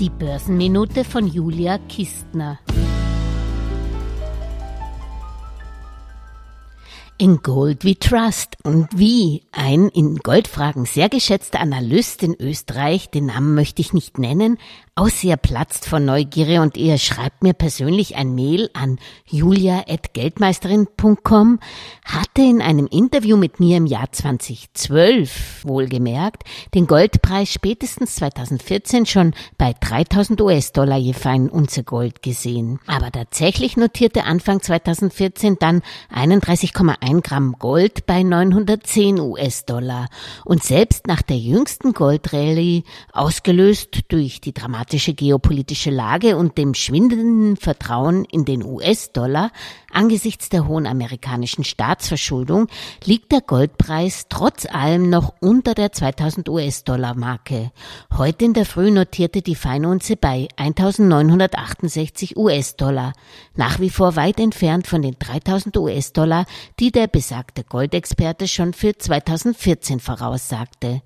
Die Börsenminute von Julia Kistner. In Gold we Trust. Und wie ein in Goldfragen sehr geschätzter Analyst in Österreich, den Namen möchte ich nicht nennen, Außer platzt vor Neugierde. Und ihr schreibt mir persönlich ein Mail an julia.geldmeisterin.com, hatte in einem Interview mit mir im Jahr 2012 wohlgemerkt den Goldpreis spätestens 2014 schon bei 3000 US-Dollar je fein Unze Gold gesehen. Aber tatsächlich notierte Anfang 2014 dann 31,1 Gramm Gold bei 910 US-Dollar. Und selbst nach der jüngsten Goldrallye, ausgelöst durch die dramatische geopolitische Lage und dem schwindenden Vertrauen in den US-Dollar angesichts der hohen amerikanischen Staatsverschuldung liegt der Goldpreis trotz allem noch unter der 2000 US-Dollar-Marke. Heute in der Früh notierte die Feinunze bei 1968 US-Dollar, nach wie vor weit entfernt von den 3000 US-Dollar, die der besagte Goldexperte schon für 2014 voraussagte.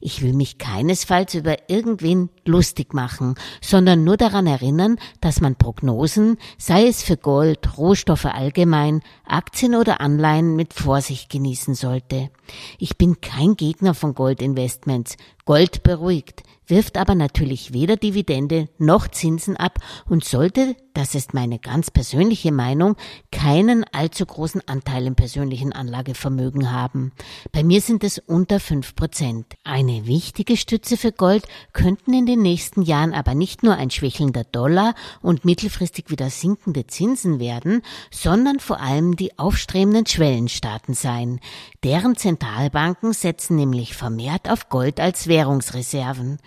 Ich will mich keinesfalls über irgendwen lustig machen sondern nur daran erinnern, dass man Prognosen, sei es für Gold, Rohstoffe allgemein, Aktien oder Anleihen mit Vorsicht genießen sollte. Ich bin kein Gegner von Goldinvestments. Gold beruhigt, wirft aber natürlich weder Dividende noch Zinsen ab und sollte, das ist meine ganz persönliche Meinung, keinen allzu großen Anteil im persönlichen Anlagevermögen haben. Bei mir sind es unter fünf Prozent. Eine wichtige Stütze für Gold könnten in den nächsten Jahren aber nicht nur ein schwächelnder Dollar und mittelfristig wieder sinkende Zinsen werden, sondern vor allem die aufstrebenden Schwellenstaaten sein. Deren Zentralbanken setzen nämlich vermehrt auf Gold als Währungsreserven.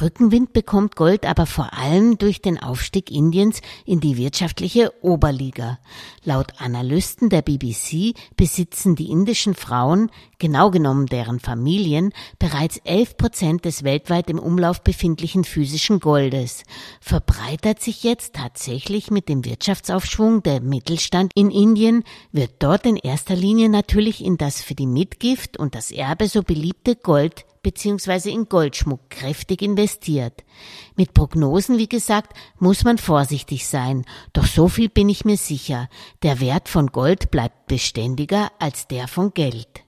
Rückenwind bekommt Gold aber vor allem durch den Aufstieg Indiens in die wirtschaftliche Oberliga. Laut Analysten der BBC besitzen die indischen Frauen, genau genommen deren Familien, bereits 11 Prozent des weltweit im Umlauf befindlichen physischen Goldes. Verbreitert sich jetzt tatsächlich mit dem Wirtschaftsaufschwung der Mittelstand in Indien, wird dort in erster Linie natürlich in das für die Mitgift und das Erbe so beliebte Gold bzw. in Goldschmuck kräftig investiert. Mit Prognosen, wie gesagt, muss man vorsichtig sein, doch so viel bin ich mir sicher, der Wert von Gold bleibt beständiger als der von Geld.